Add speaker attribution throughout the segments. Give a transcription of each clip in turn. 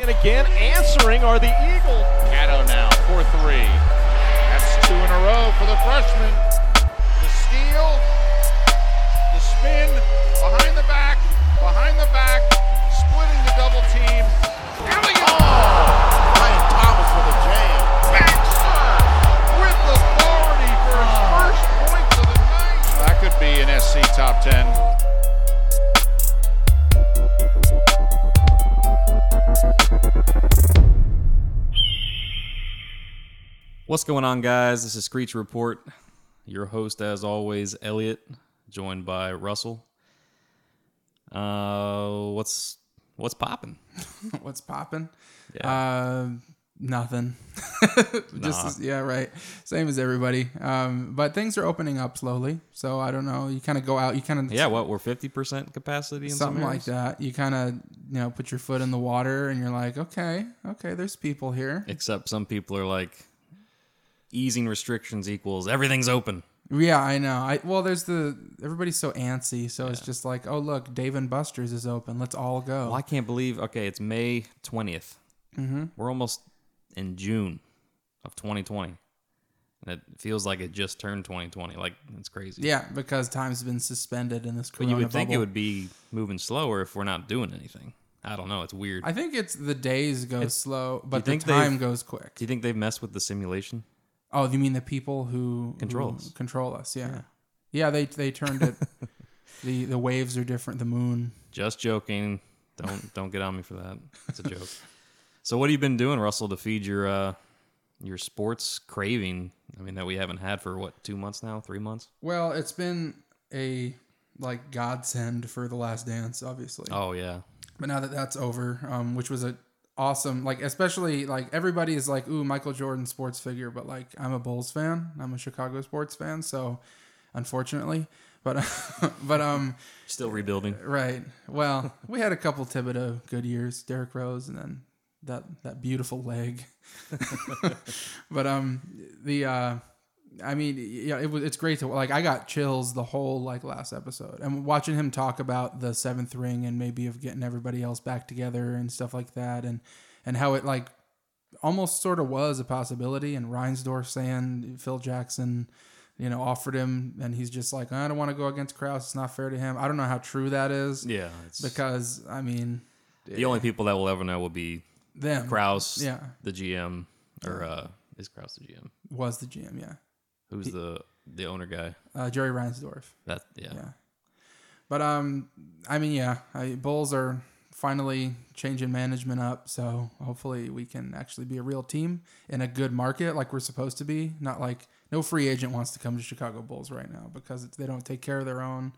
Speaker 1: And again, answering are the Eagles.
Speaker 2: Cato now for three. That's two in a row for the freshman. The steal, the spin, behind the back, behind the back, splitting the double team. Alley oh!
Speaker 3: Ryan Thomas with a jam.
Speaker 2: Baxter with authority for his ah. first points of the night. That could be an SC top 10.
Speaker 4: What's going on, guys? This is Screech Report. Your host, as always, Elliot, joined by Russell. Uh, what's what's popping?
Speaker 5: What's popping?
Speaker 4: Yeah.
Speaker 5: Uh, nothing. Just as- yeah, right. Same as everybody. Um, but things are opening up slowly. So I don't know. You kind of go out. You kind of
Speaker 4: yeah, what we're fifty percent capacity in
Speaker 5: something
Speaker 4: some
Speaker 5: like that. You kind of you know put your foot in the water and you're like, okay, okay, there's people here.
Speaker 4: Except some people are like, easing restrictions equals everything's open.
Speaker 5: Yeah, I know. I well, there's the everybody's so antsy. So it's just like, oh look, Dave and Buster's is open. Let's all go.
Speaker 4: Well, I can't believe. Okay, it's May 20th. Mm-hmm. We're almost in June of 2020, and it feels like it just turned 2020. Like it's crazy.
Speaker 5: Yeah, because time's been suspended in this
Speaker 4: But you would think it would be moving slower if we're not doing anything. I don't know. It's weird.
Speaker 5: I think it's the days go slow, but the time goes quick.
Speaker 4: Do you think they've messed with the simulation?
Speaker 5: Oh, you mean the people who
Speaker 4: Control
Speaker 5: who
Speaker 4: us.
Speaker 5: Control us, yeah. Yeah, they they turned it. the the waves are different. The moon.
Speaker 4: Just joking. Don't don't get on me for that. It's a joke. so what have you been doing, Russell, to feed your uh your sports craving? I mean that we haven't had for what two months now, three months.
Speaker 5: Well, it's been a like godsend for the Last Dance, obviously.
Speaker 4: Oh yeah,
Speaker 5: But now that that's over, um, which was a awesome, like especially like everybody is like, ooh, Michael Jordan sports figure, but like I'm a Bulls fan, I'm a Chicago sports fan, so unfortunately, but but um.
Speaker 4: still rebuilding.
Speaker 5: Right. Well, we had a couple Thibodeau good years, Derrick Rose, and then that that beautiful leg. but um, the uh, I mean, yeah, it was it's great to like. I got chills the whole like last episode, and watching him talk about the seventh ring and maybe of getting everybody else back together and stuff like that, and and how it like almost sort of was a possibility. And Reinsdorf saying Phil Jackson, you know, offered him, and he's just like, I don't want to go against Krause. It's not fair to him. I don't know how true that is.
Speaker 4: Yeah,
Speaker 5: Because I mean,
Speaker 4: the only people that will ever know will be
Speaker 5: them
Speaker 4: Krause,
Speaker 5: Yeah.
Speaker 4: the GM, or uh, is Krause the GM?
Speaker 5: was the GM. Yeah,
Speaker 4: Who's the the owner guy?
Speaker 5: uh, Jerry Reinsdorf.
Speaker 4: That yeah.
Speaker 5: Yeah. But um, I mean, yeah, I, Bulls are finally changing management up, so hopefully we can actually be a real team in a good market, like we're supposed to be. Not like no free agent wants to come to Chicago Bulls right now because it's, they don't take care of their own,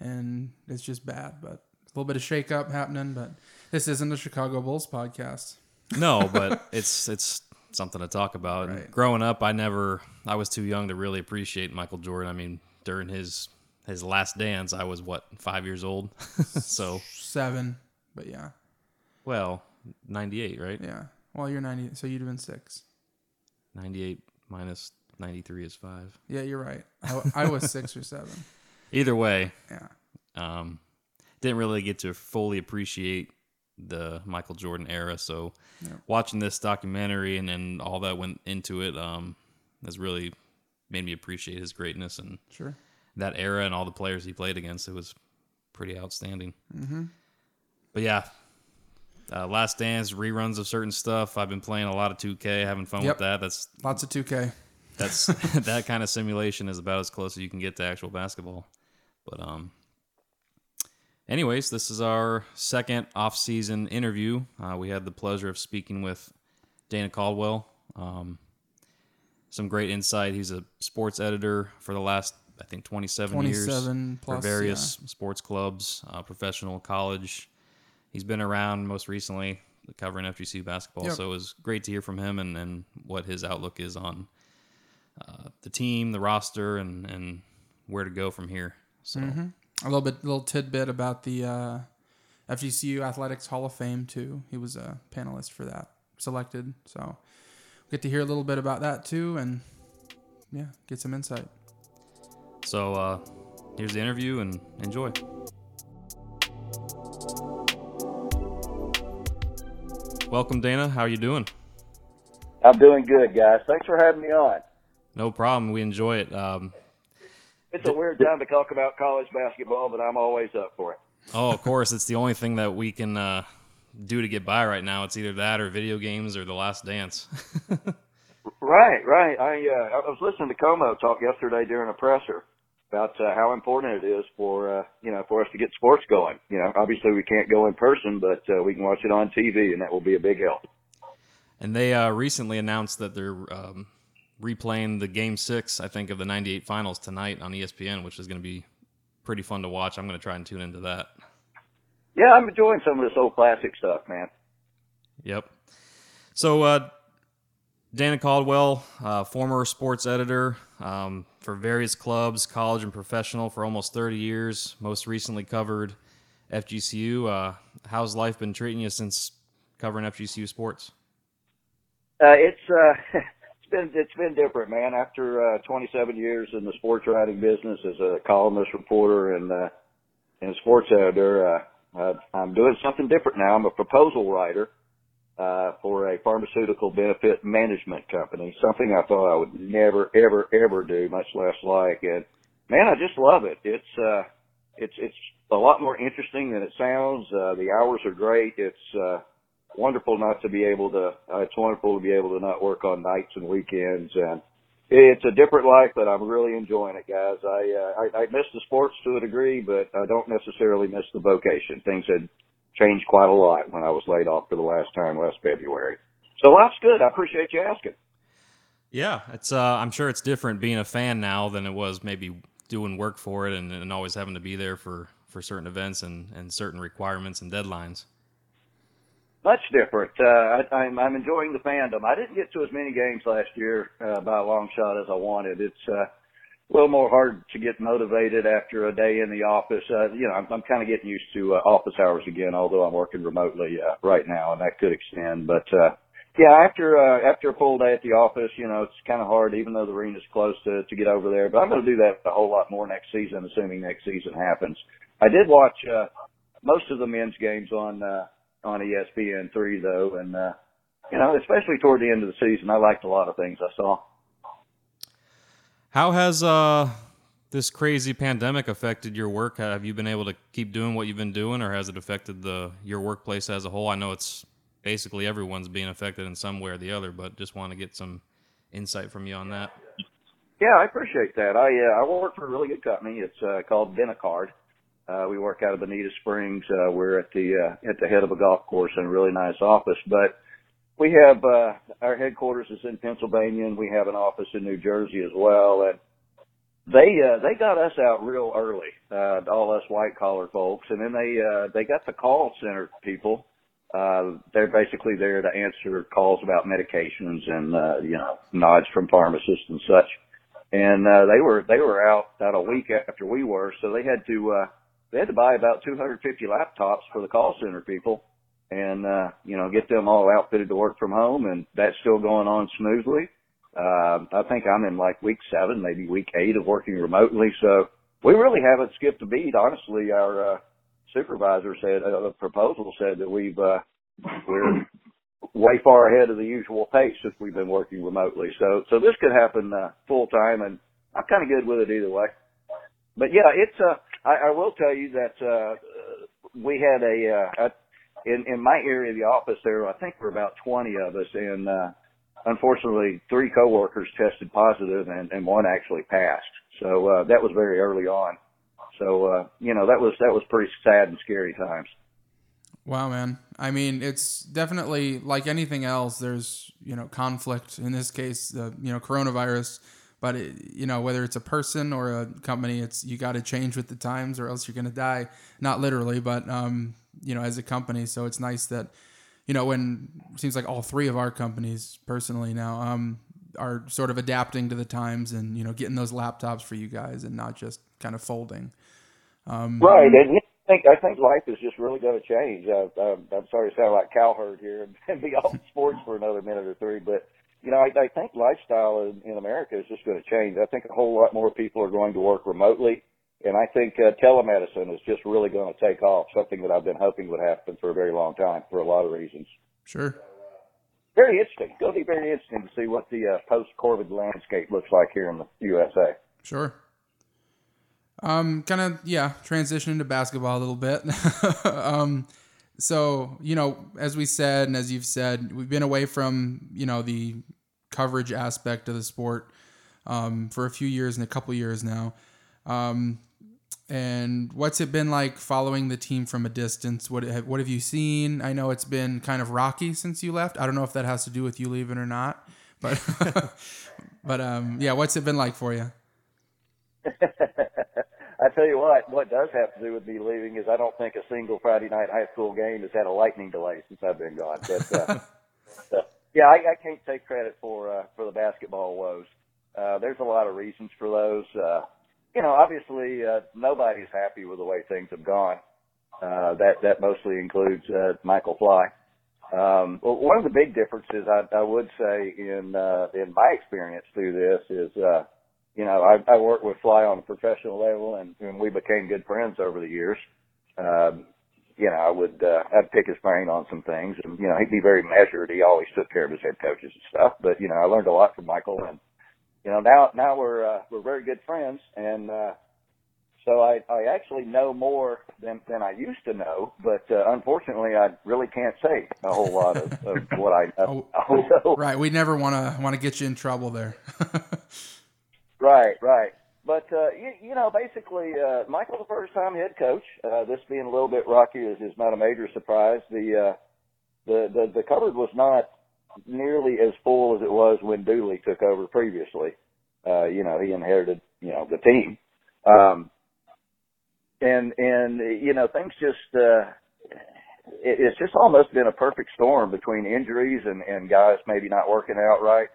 Speaker 5: and it's just bad. But a little bit of shake up happening. But this isn't a Chicago Bulls podcast.
Speaker 4: No, but it's it's something to talk about.
Speaker 5: Right.
Speaker 4: Growing up, I never I was too young to really appreciate Michael Jordan. I mean, during his his last dance, I was what five years old. so
Speaker 5: Seven, but yeah,
Speaker 4: well, ninety eight, right?
Speaker 5: yeah. Well, you're ninety, so you'd have been six.
Speaker 4: Ninety eight minus ninety three is five.
Speaker 5: Yeah, you're right. I, I was six or seven.
Speaker 4: Either way,
Speaker 5: Yeah.
Speaker 4: um, didn't really get to fully appreciate the Michael Jordan era. So watching this documentary and, then all that went into it um, has really made me appreciate his greatness and
Speaker 5: Sure.
Speaker 4: that era and all the players he played against. It was pretty outstanding. Mm-hmm. But yeah, uh, Last Dance reruns of certain stuff. I've been playing a lot of 2K, having fun
Speaker 5: Yep.
Speaker 4: with that. That's
Speaker 5: Lots of 2K.
Speaker 4: that's that kind of simulation is about as close as you can get to actual basketball. But um, anyways, this is our second off-season interview. Uh, we had the pleasure of speaking with Dana Caldwell. Um, some great insight. He's a sports editor for the last, I think, 27, years
Speaker 5: 27 plus,
Speaker 4: for various sports clubs, uh, professional, college. He's been around most recently covering FGC basketball,
Speaker 5: Yep.
Speaker 4: so it was great to hear from him and, and what his outlook is on uh, the team, the roster, and, and where to go from here. So
Speaker 5: A little bit, little tidbit about the uh, FGCU Athletics Hall of Fame too. He was a panelist for that, selected. So get to hear a little bit about that too, and yeah, get some insight.
Speaker 4: So uh, here's the interview and enjoy. Welcome, Dana. How are you doing?
Speaker 6: I'm doing good, guys. Thanks for having me on.
Speaker 4: No problem. We enjoy it. Um,
Speaker 6: It's a weird time to talk about college basketball, but I'm always up for it.
Speaker 4: oh, of course, it's the only thing that we can uh, do to get by right now. It's either that or video games or The Last Dance.
Speaker 6: Right, right. I uh, I was listening to Cuomo talk yesterday during a presser about uh, how important it is for uh, you know for us to get sports going. You know, obviously we can't go in person, but uh, we can watch it on TV, and that will be a big help.
Speaker 4: and they uh, recently announced that they're um, replaying the Game Six, I think, of the '98 Finals tonight on ESPN, which is going to be pretty fun to watch. I'm going to try and tune into that.
Speaker 6: Yeah, I'm enjoying some of this old classic stuff, man.
Speaker 4: Yep. So, uh, Dana Caldwell, uh, former sports editor um, for various clubs, college and professional, for almost 30 years. Most recently covered FGCU. Uh, how's life been treating you since covering FGCU sports?
Speaker 6: Uh, it's uh, it's been it's been different, man. After uh, 27 years in the sports writing business as a columnist, reporter, and uh, and sports editor, uh, I'm doing something different now. I'm a proposal writer uh, for a pharmaceutical benefit management company. Something I thought I would never, ever, ever do, much less like. And man, I just love it. It's uh, it's it's a lot more interesting than it sounds. Uh, the hours are great. It's uh, wonderful not to be able to. Uh, it's wonderful to be able to not work on nights and weekends, and it's a different life. But I'm really enjoying it, guys. I uh, I, I miss the sports to a degree, but I don't necessarily miss the vocation. Things had changed quite a lot when I was laid off for the last time last February. So life's good. I appreciate you asking.
Speaker 4: Yeah, it's. Uh, I'm sure it's different being a fan now than it was maybe doing work for it and, and always having to be there for, for certain events and, and certain requirements and deadlines.
Speaker 6: Much different. Uh, I, I'm, I'm enjoying the fandom. I didn't get to as many games last year uh, by a long shot as I wanted. It's uh, a little more hard to get motivated after a day in the office. Uh, you know, I'm, I'm kind of getting used to uh, office hours again, although I'm working remotely uh, right now, and that could extend. But uh, yeah, after uh, after a full day at the office, you know, it's kind of hard, even though the arena's close to to get over there. But I'm going to do that a whole lot more next season, assuming next season happens. I did watch uh, most of the men's games on. Uh, on ESPN three though, and uh, you know, especially toward the end of the season, I liked a lot of things I saw.
Speaker 4: How has uh, this crazy pandemic affected your work? Have you been able to keep doing what you've been doing, or has it affected the your workplace as a whole? I know it's basically everyone's being affected in some way or the other, but just want to get some insight from you on that.
Speaker 6: Yeah, I appreciate that. I uh, I work for a really good company. It's uh, called BeneCard. Uh, we work out of Bonita Springs. Uh, we're at the uh, at the head of a golf course in a really nice office. But we have uh, our headquarters is in Pennsylvania, and we have an office in New Jersey as well. And they uh, they got us out real early, uh, all us white collar folks, and then they uh, they got the call center people. Uh, they're basically there to answer calls about medications and uh, you know nods from pharmacists and such. And uh, they were they were out about a week after we were, so they had to. Uh, they had to buy about 250 laptops for the call center people and, uh, you know, get them all outfitted to work from home. And that's still going on smoothly. Uh, I think I'm in like week seven, maybe week eight of working remotely. So we really haven't skipped a beat. Honestly, our, uh, supervisor said, uh, the proposal said that we've, uh, we're way far ahead of the usual pace since we've been working remotely. So, so this could happen, uh, full time and I'm kind of good with it either way. But yeah, it's, uh, I, I will tell you that uh, we had a, uh, a in in my area of the office there. I think were about twenty of us, and uh, unfortunately, three coworkers tested positive, and, and one actually passed. So uh, that was very early on. So uh, you know that was that was pretty sad and scary times.
Speaker 5: Wow, man. I mean, it's definitely like anything else. There's you know conflict. In this case, the you know coronavirus. But it, you know whether it's a person or a company, it's you got to change with the times, or else you're gonna die. Not literally, but um, you know as a company. So it's nice that you know when it seems like all three of our companies personally now um, are sort of adapting to the times and you know getting those laptops for you guys and not just kind of folding. Um,
Speaker 6: Right, and I think I think life is just really going to change. Uh, uh, I'm sorry to sound like cowherd here and be off sports for another minute or three, but you know I, I think lifestyle in, in America is just going to change. I think a whole lot more people are going to work remotely, and I think uh, telemedicine is just really going to take off. Something that I've been hoping would happen for a very long time for a lot of reasons.
Speaker 5: Sure.
Speaker 6: Very interesting. It'll be very interesting to see what the uh, post-COVID landscape looks like here in the USA.
Speaker 5: Sure. Um, kind of yeah, transition to basketball a little bit. um, so you know, as we said and as you've said, we've been away from you know the coverage aspect of the sport um, for a few years and a couple years now. Um, and what's it been like following the team from a distance? What have, what have you seen? I know it's been kind of rocky since you left. I don't know if that has to do with you leaving or not, but but um, yeah, what's it been like for you?
Speaker 6: Tell you what, what does have to do with me leaving is I don't think a single Friday night high school game has had a lightning delay since I've been gone. But uh, so, yeah, I, I can't take credit for uh, for the basketball woes. Uh, there's a lot of reasons for those. Uh, you know, obviously uh, nobody's happy with the way things have gone. Uh, that that mostly includes uh, Michael Fly. Um, well, one of the big differences I, I would say in uh, in my experience through this is. Uh, you know, I, I worked with Fly on a professional level, and, and we became good friends over the years. Um, you know, I would uh, I'd pick his brain on some things, and you know, he'd be very measured. He always took care of his head coaches and stuff. But you know, I learned a lot from Michael, and you know, now now we're uh, we're very good friends, and uh, so I I actually know more than than I used to know. But uh, unfortunately, I really can't say a whole lot of, of what I know.
Speaker 5: Oh, right, we never want to want to get you in trouble there.
Speaker 6: Right, right. But uh, you, you know, basically, uh, Michael's first-time head coach. Uh, this being a little bit rocky is, is not a major surprise. The, uh, the the the cupboard was not nearly as full as it was when Dooley took over previously. Uh, you know, he inherited you know the team, um, and and you know things just uh, it, it's just almost been a perfect storm between injuries and and guys maybe not working out right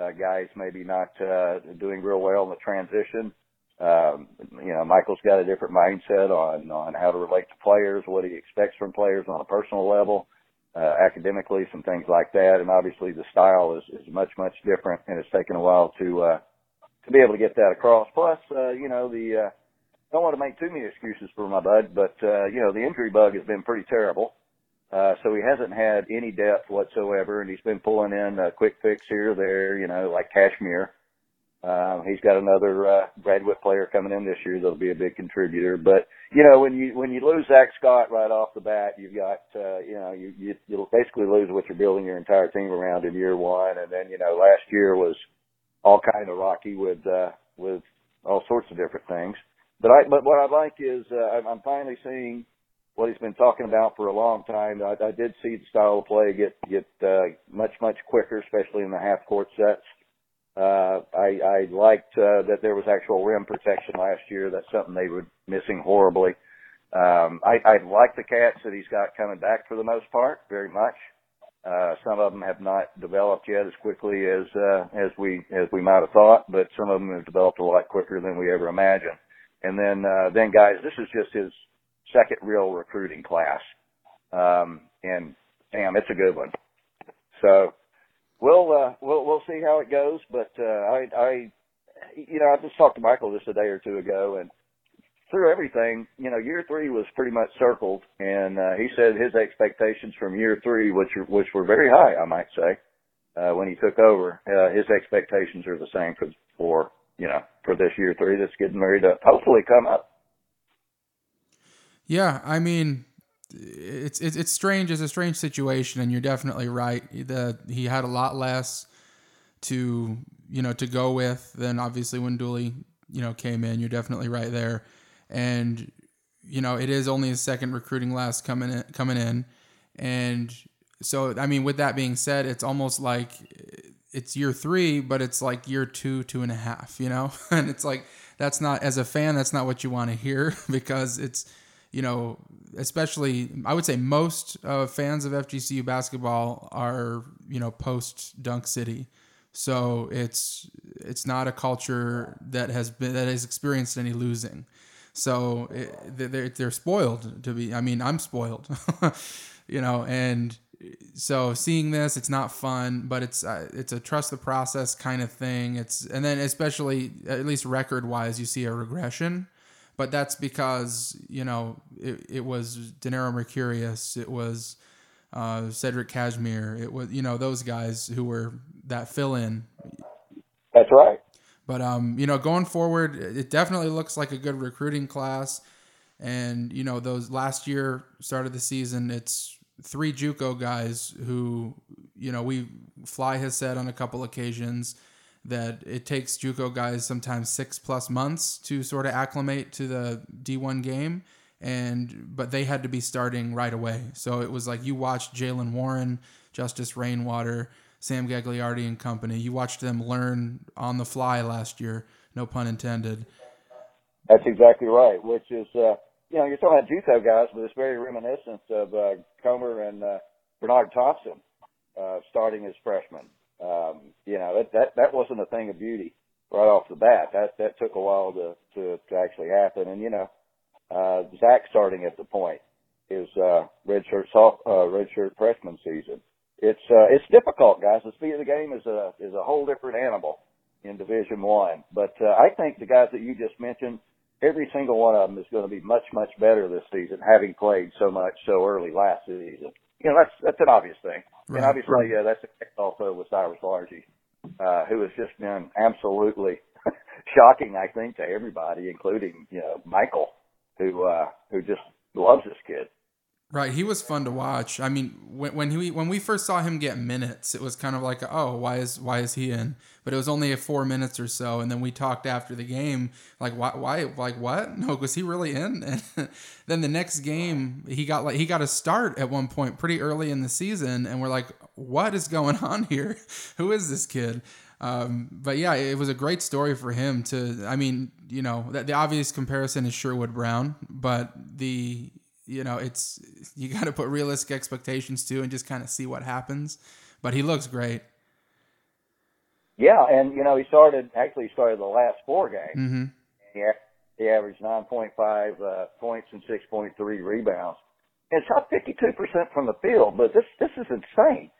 Speaker 6: uh, guys maybe not uh, doing real well in the transition. Um, you know, Michael's got a different mindset on on how to relate to players, what he expects from players on a personal level, uh, academically, some things like that, and obviously the style is is much much different, and it's taken a while to uh, to be able to get that across. Plus, uh, you know, the uh, don't want to make too many excuses for my bud, but uh, you know, the injury bug has been pretty terrible. Uh, so he hasn't had any depth whatsoever, and he's been pulling in a quick fix here or there, you know, like Cashmere. Um, he's got another uh, graduate player coming in this year that'll be a big contributor. But you know, when you when you lose Zach Scott right off the bat, you've got uh, you know you, you you'll basically lose what you're building your entire team around in year one. And then you know last year was all kind of rocky with uh, with all sorts of different things. But I but what I like is uh, I'm finally seeing what he's been talking about for a long time. I, I did see the style of play get get uh, much much quicker, especially in the half court sets. Uh, I, I liked uh, that there was actual rim protection last year. That's something they were missing horribly. Um, I, I like the cats that he's got coming back for the most part, very much. Uh, some of them have not developed yet as quickly as uh, as we as we might have thought, but some of them have developed a lot quicker than we ever imagined. And then uh, then guys, this is just his second real recruiting class. Um, and damn, it's a good one. So we'll, uh, we'll, we'll see how it goes. But, uh, I, I, you know, I just talked to Michael just a day or two ago and through everything, you know, year three was pretty much circled and, uh, he said his expectations from year three, which, are, which were very high, I might say, uh, when he took over, uh, his expectations are the same for, for, you know, for this year three that's getting ready to hopefully come up.
Speaker 5: Yeah, I mean, it's it's it's strange. It's a strange situation, and you're definitely right. That he had a lot less to you know to go with than obviously when Dooley you know came in. You're definitely right there, and you know it is only his second recruiting class coming in, coming in, and so I mean with that being said, it's almost like it's year three, but it's like year two, two and a half. You know, and it's like that's not as a fan, that's not what you want to hear because it's you know, especially I would say most uh, fans of FGCU basketball are you know post Dunk City, so it's it's not a culture that has been that has experienced any losing. So it, they're they're spoiled to be. I mean, I'm spoiled, you know, and so seeing this, it's not fun, but it's uh, it's a trust the process kind of thing. It's and then especially at least record wise, you see a regression but that's because you know it, it was Dinero Mercurius, it was uh, Cedric Cashmere. It was you know those guys who were that fill in.
Speaker 6: That's right.
Speaker 5: But um, you know, going forward, it definitely looks like a good recruiting class. And you know, those last year start of the season, it's three JUCO guys who, you know, we Fly has said on a couple occasions that it takes JUCO guys sometimes six plus months to sort of acclimate to the D1 game, and but they had to be starting right away. So it was like you watched Jalen Warren, Justice Rainwater, Sam Gagliardi and company. You watched them learn on the fly last year. No pun intended.
Speaker 6: That's exactly right. Which is, uh, you know, you're talking about JUCO guys, but it's very reminiscent of uh, Comer and uh, Bernard Thompson uh, starting as freshmen. Um, you know, that, that that wasn't a thing of beauty right off the bat. That that took a while to to, to actually happen. And you know, uh, Zach starting at the point his uh, redshirt soft uh, redshirt freshman season. It's uh, it's difficult, guys. The speed of the game is a is a whole different animal in Division One. But uh, I think the guys that you just mentioned, every single one of them is going to be much much better this season, having played so much so early last season. You know, that's that's an obvious thing.
Speaker 5: Right.
Speaker 6: And obviously, yeah, that's the case also with Cyrus Largie, uh, who has just been absolutely shocking, I think, to everybody, including you know Michael, who uh, who just loves this kid.
Speaker 5: Right, he was fun to watch. I mean, when when he when we first saw him get minutes, it was kind of like, oh, why is why is he in? But it was only a four minutes or so, and then we talked after the game, like, why, why, like, what? No, was he really in? And then the next game, he got like he got a start at one point pretty early in the season, and we're like, what is going on here? Who is this kid? Um, but yeah, it was a great story for him to. I mean, you know, the, the obvious comparison is Sherwood Brown, but the you know, it's you got to put realistic expectations too, and just kind of see what happens. But he looks great.
Speaker 6: Yeah, and you know he started actually he started the last four games.
Speaker 5: Mm-hmm.
Speaker 6: He, he averaged 9.5 uh, points and 6.3 rebounds. And shot 52% from the field, but this this is insane.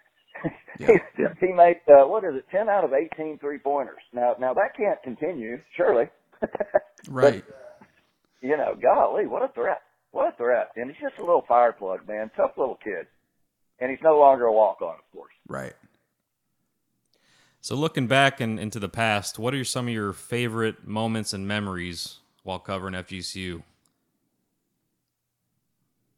Speaker 5: Yeah.
Speaker 6: he, he made uh, what is it, 10 out of 18 three pointers. Now now that can't continue, surely.
Speaker 5: Right.
Speaker 6: you know, golly, what a threat! What a threat! And he's just a little fire plug, man. Tough little kid. And he's no longer a walk on, of course.
Speaker 5: Right.
Speaker 4: So looking back and into the past, what are some of your favorite moments and memories while covering FGCU?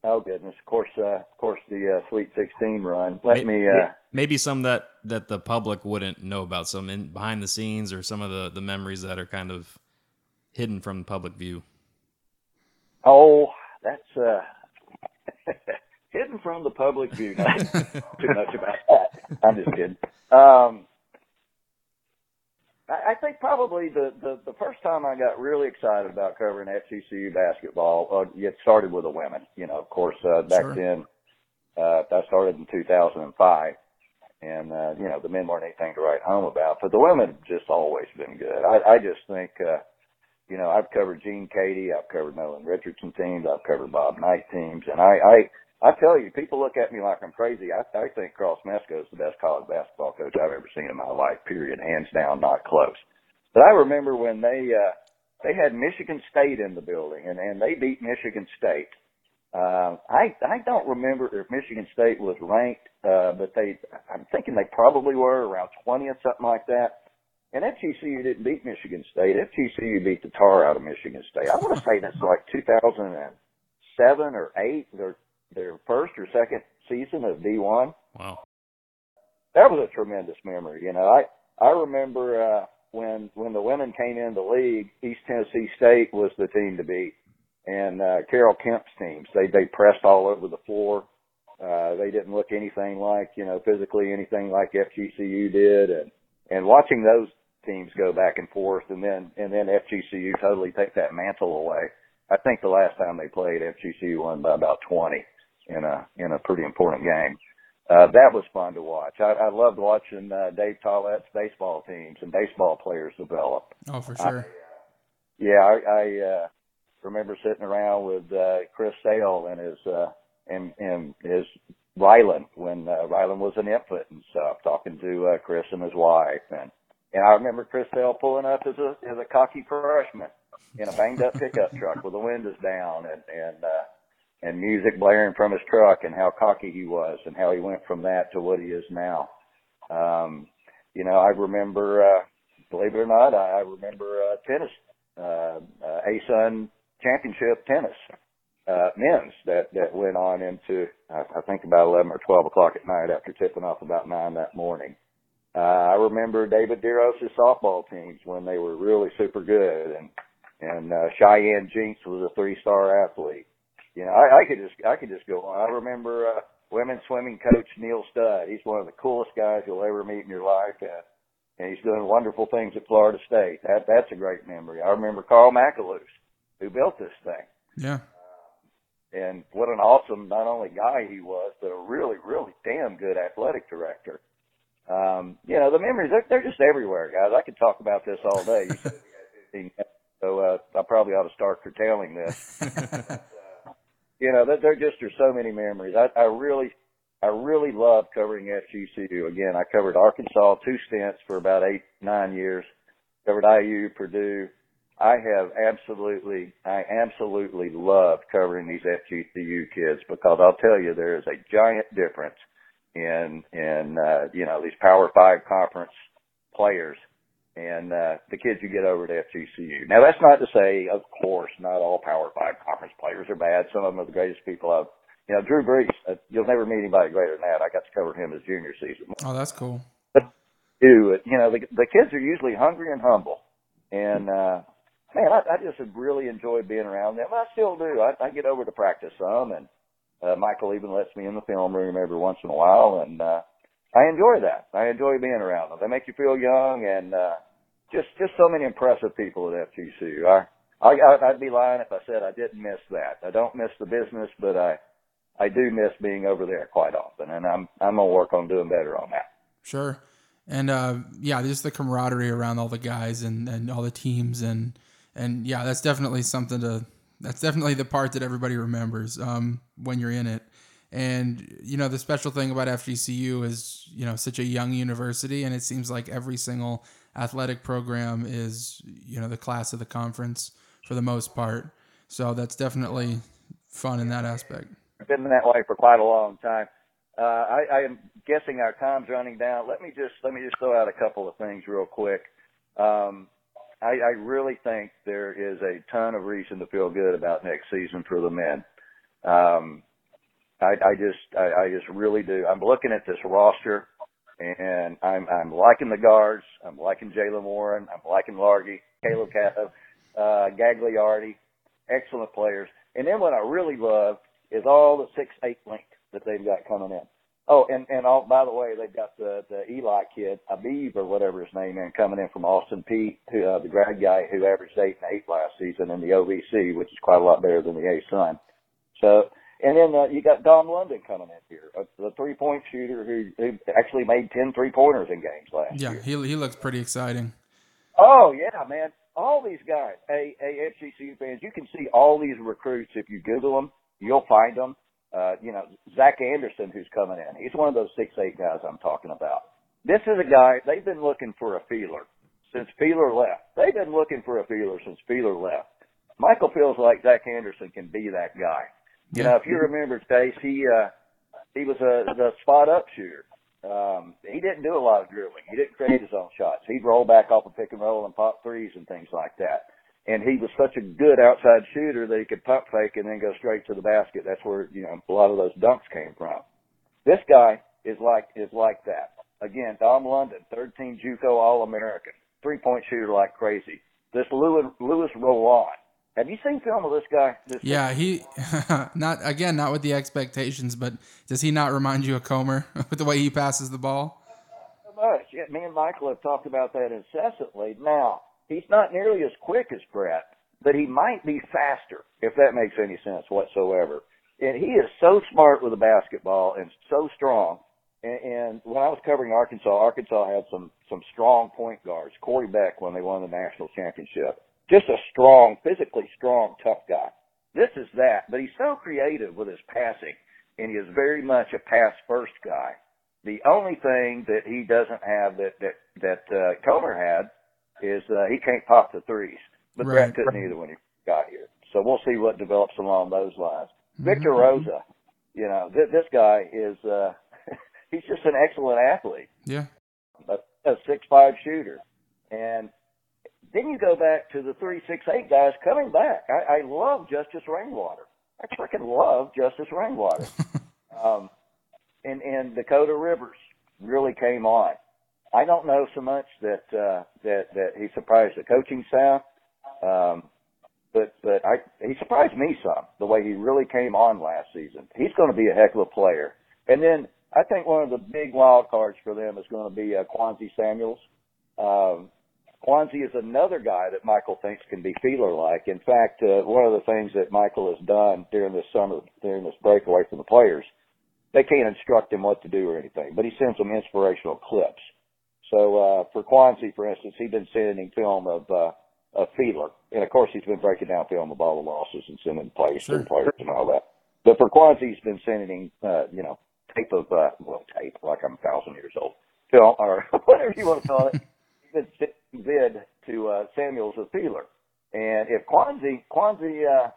Speaker 6: Oh goodness, of course, uh, of course, the uh, Sweet 16 run. Let me. Uh,
Speaker 4: Maybe some that that the public wouldn't know about, some in behind the scenes or some of the the memories that are kind of hidden from the public view.
Speaker 6: Oh, that's uh, hidden from the public view. Not too much about that. I'm just kidding. Um, I, I think probably the, the the first time I got really excited about covering FGCU basketball, uh, it started with the women. You know, of course, uh, back
Speaker 5: Sure.
Speaker 6: then, uh, I started in 2005. And, uh, you know, the men weren't anything to write home about, but the women have just always been good. I, I just think, uh, you know, I've covered Gene Keady, I've covered Nolan Richardson teams, I've covered Bob Knight teams, and I, I, I tell you, people look at me like I'm crazy. I, I think Karl Smesko is the best college basketball coach I've ever seen in my life. Period, hands down, not close. But I remember when they, uh, they had Michigan State in the building, and and they beat Michigan State. Uh, I I don't remember if Michigan State was ranked, uh, but they I'm thinking they probably were around 20th, something like that. And FGCU didn't beat Michigan State. FGCU beat the tar out of Michigan State. I want to say that's like 2007 or eight, their their first or second season of D1.
Speaker 4: Wow.
Speaker 6: That was a tremendous memory. You know, I I remember uh, when when the women came in the league, East Tennessee State was the team to beat, and uh, Carol Kemp's teams. They they pressed all over the floor. Uh, they didn't look anything like you know physically anything like FGCU did, and and watching those teams go back and forth, and then and then FGCU totally take that mantle away. I think the last time they played, FGCU won by about 20 in a in a pretty important game. Uh, that was fun to watch. I, I loved watching uh, Dave Tollett's baseball teams and baseball players develop.
Speaker 5: Oh, for sure.
Speaker 6: Yeah, I, I uh, remember sitting around with uh, Chris Sale and his uh, and and his Ryland when uh, Ryland was an infant and stuff, talking to uh, Chris and his wife, and and I remember Chris Sale pulling up as a as a cocky freshman in a banged up pickup truck with the windows down, and and uh, and music blaring from his truck and how cocky he was and how he went from that to what he is now. Um, you know, I remember, uh, believe it or not, I, I remember, uh, tennis, uh, uh, ASUN championship tennis, uh, men's that, that went on into, I, I think about 11 or 12 o'clock at night after tipping off about nine that morning. Uh, I remember David Deros' softball teams when they were really super good and, and, uh, Cheyenne Jinks was a three star athlete you know, I, I could just I could just go on. I remember uh, women's swimming coach Neil Studd. He's one of the coolest guys you'll ever meet in your life, and, and he's doing wonderful things at Florida State. That that's a great memory. I remember Carl McAloose, who built this thing.
Speaker 5: Yeah.
Speaker 6: And what an awesome not only guy he was, but a really, really damn good athletic director. Um, you know, the memories they're, they're just everywhere, guys. I could talk about this all day. You said we had 15 minutes, so uh, I probably ought to start curtailing this. you know, there, there just are so many memories. I, I really, I really love covering FGCU. Again, I covered Arkansas two stints for about eight, nine years. Covered IU, Purdue. I have absolutely, I absolutely love covering these FGCU kids because I'll tell you there is a giant difference in, in, uh, you know, these Power Five conference players and uh, the kids you get over to FGCU. Now that's not to say, of course, not all Power Five conference players are bad. Some of them are the greatest people I've. You know, Drew Brees. Uh, you'll never meet anybody greater than that. I got to cover him his junior season.
Speaker 5: Oh, that's cool.
Speaker 6: But you know the the kids are usually hungry and humble, and uh, man, I, I just have really enjoyed being around them. I still do. I, I get over to practice some, and uh, Michael even lets me in the film room every once in a while, and uh, I enjoy that. I enjoy being around them. They make you feel young and uh, just just so many impressive people at FGCU. I, I I'd be lying if I said I didn't miss that. I don't miss the business, but I I do miss being over there quite often, and I'm I'm gonna work on doing better on that.
Speaker 5: Sure. And uh, yeah, just the camaraderie around all the guys and, and all the teams and and yeah, that's definitely something to that's definitely the part that everybody remembers um, when you're in it. And you know, the special thing about FGCU is you know such a young university, and it seems like every single athletic program is you know the class of the conference for the most part. So that's definitely fun in that aspect.
Speaker 6: Been in that way for quite a long time. Uh, I, I am guessing our time's running down. Let me just let me just throw out a couple of things real quick. Um, I, I really think there is a ton of reason to feel good about next season for the men. Um, I, I just, I, I just really do. I'm looking at this roster, and I'm, I'm liking the guards. I'm liking Jalen Warren. I'm liking Largie, Caleb Cato, uh, Gagliardi, excellent players. And then what I really love is all the six eight length that they've got coming in. Oh, and and all by the way, they've got the the Eli kid, Abib or whatever his name is, coming in from Austin Peay, who uh, the grad guy who averaged eight and eight last season in the OVC, which is quite a lot better than the A Sun. So and then uh, you got Dom London coming in here, uh, the three point shooter who, who actually made ten three pointers in games last
Speaker 5: yeah,
Speaker 6: year.
Speaker 5: Yeah, he, he looks pretty exciting.
Speaker 6: Oh, yeah, man. All these guys, hey, hey, FGCU fans, you can see all these recruits if you Google them. You'll find them. Uh, you know, Zach Anderson, who's coming in. He's one of those six eight guys I'm talking about. This is a guy, they've been looking for a feeler since Fieler left. They've been looking for a feeler since Fieler left. Michael feels like Zach Anderson can be that guy. You know, if you remember, Chase, he uh, he was a the spot up shooter. Um, he didn't do a lot of dribbling. He didn't create his own shots. He'd roll back off a pick and roll and pop threes and things like that. And he was such a good outside shooter that he could pump fake and then go straight to the basket. That's where you know a lot of those dunks came from. This guy is like is like that. Again, Dom London, third team JUCO All American, three point shooter like crazy. This Louis Louis Rowan, have you seen film of this guy? This
Speaker 5: yeah, he not again not with the expectations, but does he not remind you of Comer with the way he passes the ball?
Speaker 6: So much. Yeah, me and Michael have talked about that incessantly. Now he's not nearly as quick as Brett, but he might be faster if that makes any sense whatsoever. And he is so smart with a basketball and so strong. And, and when I was covering Arkansas, Arkansas had some some strong point guards. Corey Beck when they won the national championship just a strong, physically strong, tough guy. This is that, but he's so creative with his passing, and he is very much a pass first guy. The only thing that he doesn't have that that that uh, Comer had is uh, he can't pop the threes, but
Speaker 5: Right.
Speaker 6: Brett couldn't either when he got here. So we'll see what develops along those lines. Victor
Speaker 5: Mhm.
Speaker 6: Rosa, you know, th- this guy is uh he's just an excellent athlete,
Speaker 5: Yeah.
Speaker 6: a, a six five shooter. And then you go back to the three six eight guys coming back. I, I love Justice Rainwater. I freaking love Justice Rainwater. um, and and Dakota Rivers really came on. I don't know so much that uh, that that he surprised the coaching staff, um, but but I he surprised me some the way he really came on last season. He's going to be a heck of a player. And then I think one of the big wild cards for them is going to be uh, Quanzi Samuels. Um, Quanzi is another guy that Michael thinks can be feeler like. In fact, uh, one of the things that Michael has done during this summer, during this break away from the players, they can't instruct him what to do or anything, but he sends them inspirational clips. So uh, for Quanzi, for instance, he's been sending film of uh, of Fieler, and of course he's been breaking down film of all the losses and sending plays the players and all that. But for Quanzi, he's been sending uh, you know tape of uh, well tape like I'm a thousand years old film or whatever you want to call it. He's been sending vid to uh, Samuels of Fieler, and if Quanzi Quanzi uh,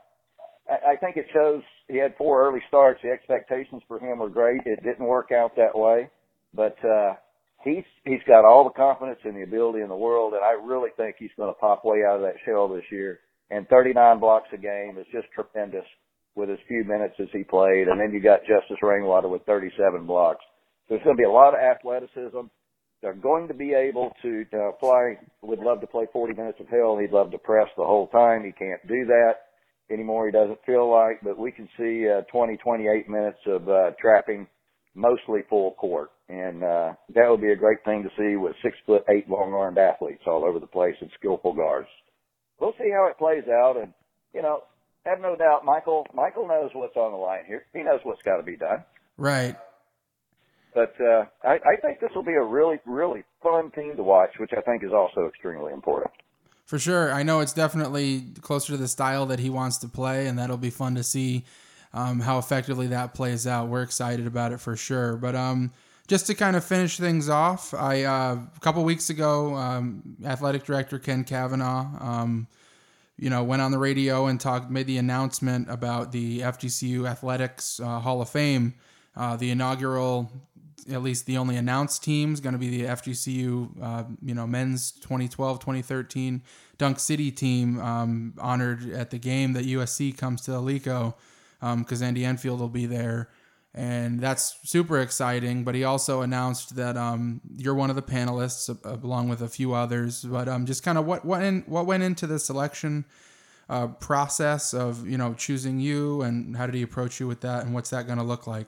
Speaker 6: I I think it shows he had four early starts. The expectations for him were great. It didn't work out that way, but uh, he's he's got all the confidence and the ability in the world, and I really think he's going to pop way out of that shell this year. And 39 blocks a game is just tremendous with as few minutes as he played. And then you got Justice Rainwater with 37 blocks. There's going to be a lot of athleticism. They're going to be able to uh, fly. Would love to play 40 minutes of hell. He'd love to press the whole time. He can't do that anymore. He doesn't feel like, but we can see uh, 20, 28 minutes of uh, trapping, mostly full court, and uh, that would be a great thing to see with six foot eight long armed athletes all over the place and skillful guards. We'll see how it plays out, and you know, have no doubt, Michael. Michael knows what's on the line here. He knows what's got to be done.
Speaker 5: Right.
Speaker 6: But uh, I, I think this will be a really, really fun team to watch, which I think is also extremely important.
Speaker 5: For sure. I know it's definitely closer to the style that he wants to play, and that'll be fun to see um, how effectively that plays out. We're excited about it for sure. But um, just to kind of finish things off, I uh, a couple weeks ago, um, athletic director Ken Kavanagh, um, you know, went on the radio and talked, made the announcement about the FGCU Athletics uh, Hall of Fame. Uh, the inaugural, at least the only announced team, is going to be the FGCU, uh, you know, men's 2012 2013 Dunk City team, um, honored at the game that USC comes to Alico because Andy Enfield will be there. And that's super exciting. But he also announced that um, you're one of the panelists, uh, along with a few others. But um, just kind of what what in, what went into the selection uh, process of you know choosing you, and how did he approach you with that, and what's that going to look like?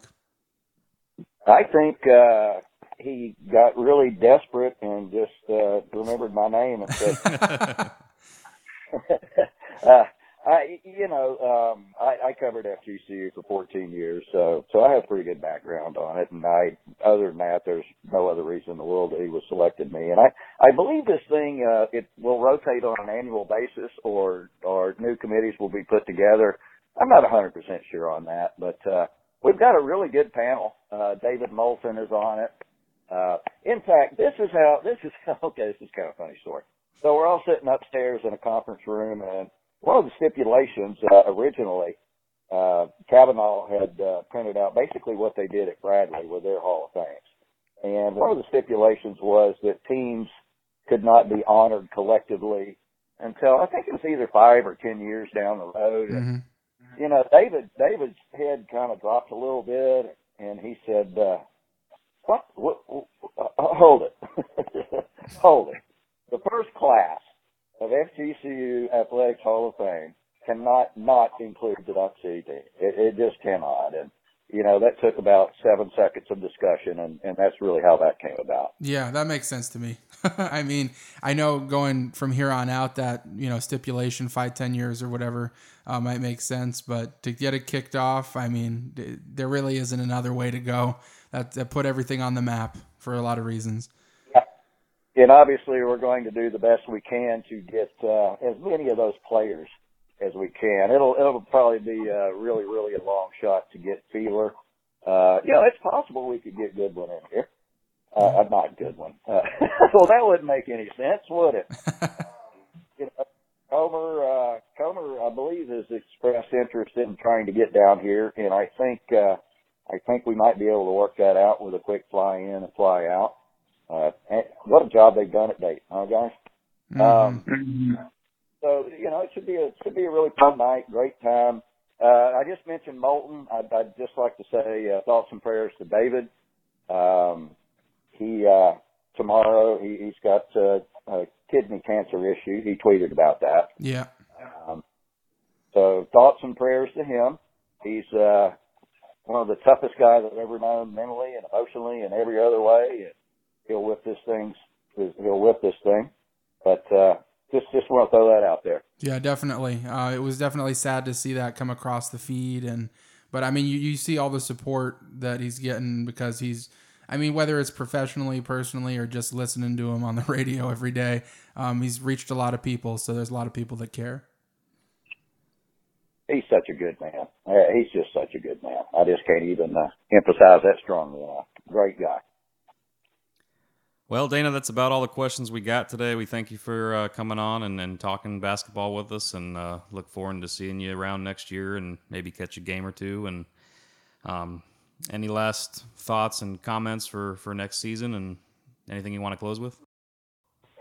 Speaker 6: I think uh, he got really desperate and just uh, remembered my name and said, uh, I, you know, um, I, I covered FGCU for 14 years, so so I have pretty good background on it. And I, other than that, there's no other reason in the world that he was selected me. And I, I believe this thing uh, it will rotate on an annual basis, or or new committees will be put together. I'm not 100% sure on that, but uh, we've got a really good panel. Uh, David Moulton is on it. Uh, in fact, this is how this is okay. This is kind of a funny story. So we're all sitting upstairs in a conference room, and one of the stipulations uh, originally, uh, Kavanagh had uh, printed out basically what they did at Bradley with their Hall of Fames. And one of the stipulations was that teams could not be honored collectively until I think it was either five or ten years down the road. And,
Speaker 5: hmm
Speaker 6: you know, David David's head kind of dropped a little bit, and he said, uh, "What? what, what uh, hold it, hold it. The first class of FGCU Athletics Hall of Fame cannot not include the Dunk team. It, it just cannot. And you know, that took about seven seconds of discussion, and, and that's really how that came about.
Speaker 5: Yeah, that makes sense to me. I mean, I know going from here on out that you know stipulation five, ten years or whatever uh, might make sense, but to get it kicked off, I mean, th- there really isn't another way to go. That, that put everything on the map for a lot of reasons.
Speaker 6: And obviously, we're going to do the best we can to get uh, as many of those players as we can. It'll it'll probably be uh, really really a long shot to get Fieler. Uh, you know, it's possible we could get Goodwin in here. Uh, uh, not Goodwin. Uh, well, that wouldn't make any sense, would it? you know, Comer, uh, Comer, I believe, has expressed interest in trying to get down here, and I think uh, I think we might be able to work that out with a quick fly in and fly out. Uh, and what a job they've done at Dayton, huh, guys?
Speaker 5: Mhm.
Speaker 6: Um, so you know, it should be a it should be a really fun night, great time. Uh, I just mentioned Moulton. I'd, I'd just like to say uh, thoughts and prayers to David. Um, he uh, tomorrow he, he's got uh, a kidney cancer issue. He tweeted about that.
Speaker 5: yeah.
Speaker 6: Um, so thoughts and prayers to him. He's uh, one of the toughest guys I've ever known mentally and emotionally and every other way. And he'll whip this thing. He'll whip this thing. But uh, just just want to throw that out there.
Speaker 5: Yeah, definitely. Uh, it was definitely sad to see that come across the feed, and but I mean, you, you see all the support that he's getting because he's, I mean, whether it's professionally, personally, or just listening to him on the radio every day, um, he's reached a lot of people. So there's a lot of people that care.
Speaker 6: He's such a good man. Yeah, he's just such a good man. I just can't even uh, emphasize that strongly enough. Great guy.
Speaker 4: Well, Dana, that's about all the questions we got today. We thank you for uh, coming on and, and talking basketball with us, and uh, look forward to seeing you around next year and maybe catch a game or two. And um, any last thoughts and comments for, for next season, and anything you want to close with?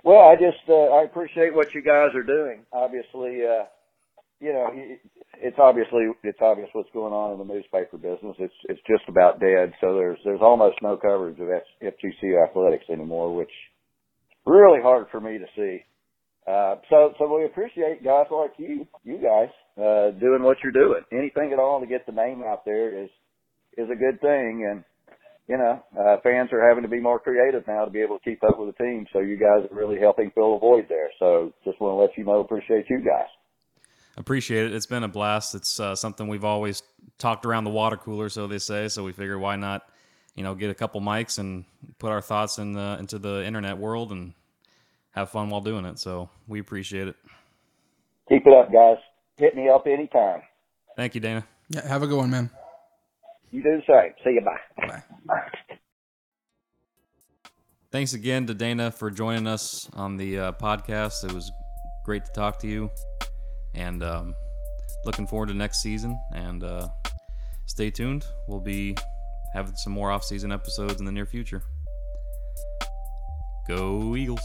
Speaker 6: Well, I just uh, I appreciate what you guys are doing. Obviously, uh, you know, it's obviously it's obvious what's going on in the newspaper business. It's it's just about dead. So there's there's almost no coverage of FGC athletics anymore, which really hard for me to see. Uh, so so we appreciate guys like you, you guys, uh, doing what you're doing. Anything at all to get the name out there is is a good thing, and you know, uh, fans are having to be more creative now to be able to keep up with the team. So you guys are really helping fill a void there. So just want to let you know, appreciate you guys.
Speaker 4: Appreciate it. It's been a blast. It's uh, something we've always talked around the water cooler, so they say. So we figured, why not, you know, get a couple mics and put our thoughts in the into the internet world and have fun while doing it. So we appreciate it.
Speaker 6: Keep it up, guys. Hit me up anytime.
Speaker 4: Thank you, Dana.
Speaker 5: Yeah, have a good one, man.
Speaker 6: You do the same. See you. Bye.
Speaker 5: Bye.
Speaker 6: Bye.
Speaker 4: Thanks again to Dana for joining us on the uh, podcast. It was great to talk to you, and um, looking forward to next season. And uh, stay tuned. We'll be having some more off-season episodes in the near future. Go Eagles!